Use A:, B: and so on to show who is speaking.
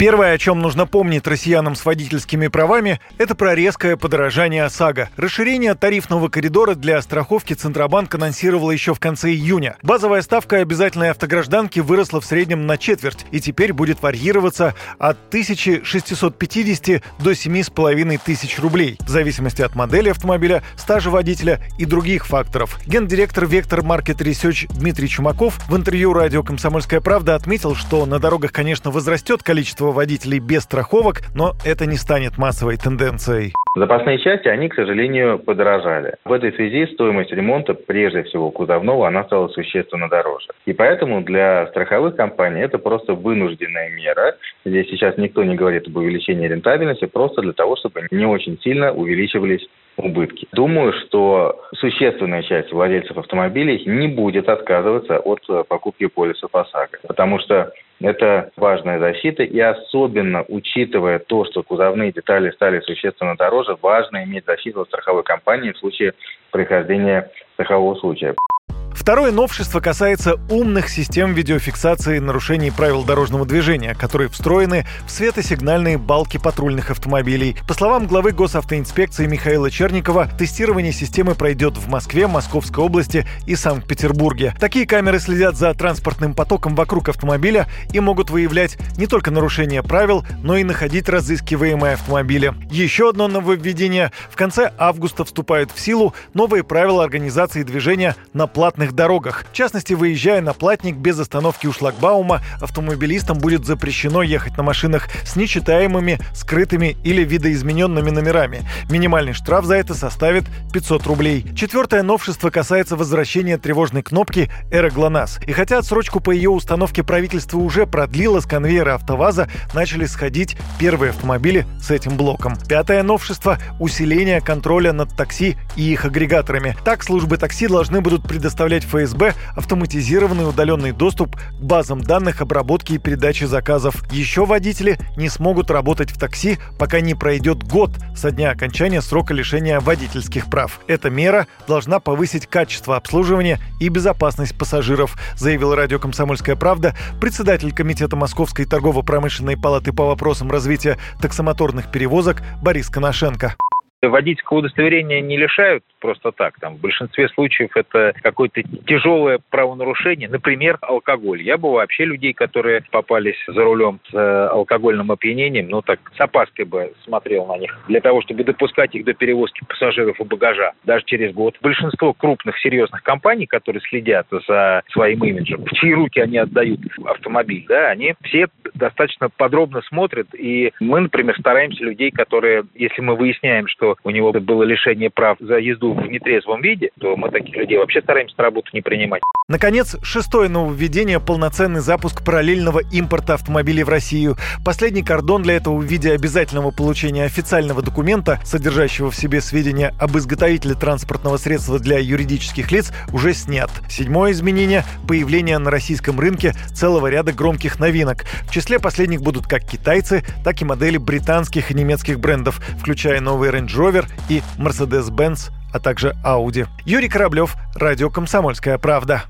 A: Первое, о чем нужно помнить россиянам с водительскими правами, это про резкое подорожание ОСАГО. Расширение тарифного коридора для страховки Центробанк анонсировало еще в конце июня. Базовая ставка обязательной автогражданки выросла в среднем на четверть и теперь будет варьироваться от 1650 до 7500 рублей в зависимости от модели автомобиля, стажа водителя и других факторов. Гендиректор Вектор Маркет Research Дмитрий Чумаков в интервью радио «Комсомольская правда» отметил, что на дорогах, конечно, возрастет количество водителей без страховок, но это не станет массовой тенденцией.
B: Запасные части, они, к сожалению, подорожали. В этой связи стоимость ремонта, прежде всего кузовного, она стала существенно дороже. И поэтому для страховых компаний это просто вынужденная мера. Здесь сейчас никто не говорит об увеличении рентабельности, просто для того, чтобы не очень сильно увеличивались убытки. Думаю, что существенная часть владельцев автомобилей не будет отказываться от покупки полисов ОСАГО, потому что это важная защита, и особенно учитывая то, что кузовные детали стали существенно дороже, важно иметь защиту от страховой компании в случае прохождения страхового случая.
A: Второе новшество касается умных систем видеофиксации нарушений правил дорожного движения, которые встроены в светосигнальные балки патрульных автомобилей. По словам главы госавтоинспекции Михаила Черникова, тестирование системы пройдет в Москве, Московской области и Санкт-Петербурге. Такие камеры следят за транспортным потоком вокруг автомобиля и могут выявлять не только нарушения правил, но и находить разыскиваемые автомобили. Еще одно нововведение. В конце августа вступают в силу новые правила организации движения на платных дорогах. В частности, выезжая на платник без остановки у шлагбаума, автомобилистам будет запрещено ехать на машинах с нечитаемыми, скрытыми или видоизмененными номерами. Минимальный штраф за это составит 500 рублей. Четвертое новшество касается возвращения тревожной кнопки «Эра ГЛОНАСС». И хотя отсрочку по ее установке правительство уже продлило, с конвейера АвтоВАЗа начали сходить первые автомобили с этим блоком. Пятое новшество – усиление контроля над такси и их агрегаторами. Так службы такси должны будут предоставлять ФСБ автоматизированный удаленный доступ к базам данных обработки и передачи заказов. Еще водители не смогут работать в такси, пока не пройдет год со дня окончания срока лишения водительских прав. Эта мера должна повысить качество обслуживания и безопасность пассажиров, заявил радио «Комсомольская правда» председатель Комитета Московской торгово-промышленной палаты по вопросам развития таксомоторных перевозок Борис Коношенко.
C: Водительского удостоверения не лишают просто так. Там, в большинстве случаев это какое-то тяжелое правонарушение, например, алкоголь. Я бы вообще людей, которые попались за рулем с э, алкогольным опьянением, ну так с опаской бы смотрел на них, для того, чтобы допускать их до перевозки пассажиров и багажа даже через год. Большинство крупных серьезных компаний, которые следят за своим имиджем, в чьи руки они отдают автомобиль, да, они все достаточно подробно смотрят, и мы, например, стараемся людей, которые, если мы выясняем, что у него было лишение прав за езду в нетрезвом виде, то мы таких людей вообще стараемся на работу не принимать.
A: Наконец, шестое нововведение – полноценный запуск параллельного импорта автомобилей в Россию. Последний кордон для этого в виде обязательного получения официального документа, содержащего в себе сведения об изготовителе транспортного средства для юридических лиц, уже снят. Седьмое изменение – появление на российском рынке целого ряда громких новинок. В числе последних будут как китайцы, так и модели британских и немецких брендов, включая новый Range Rover и Mercedes-Benz а также Audi. Юрий Кораблев, Радио «Комсомольская правда».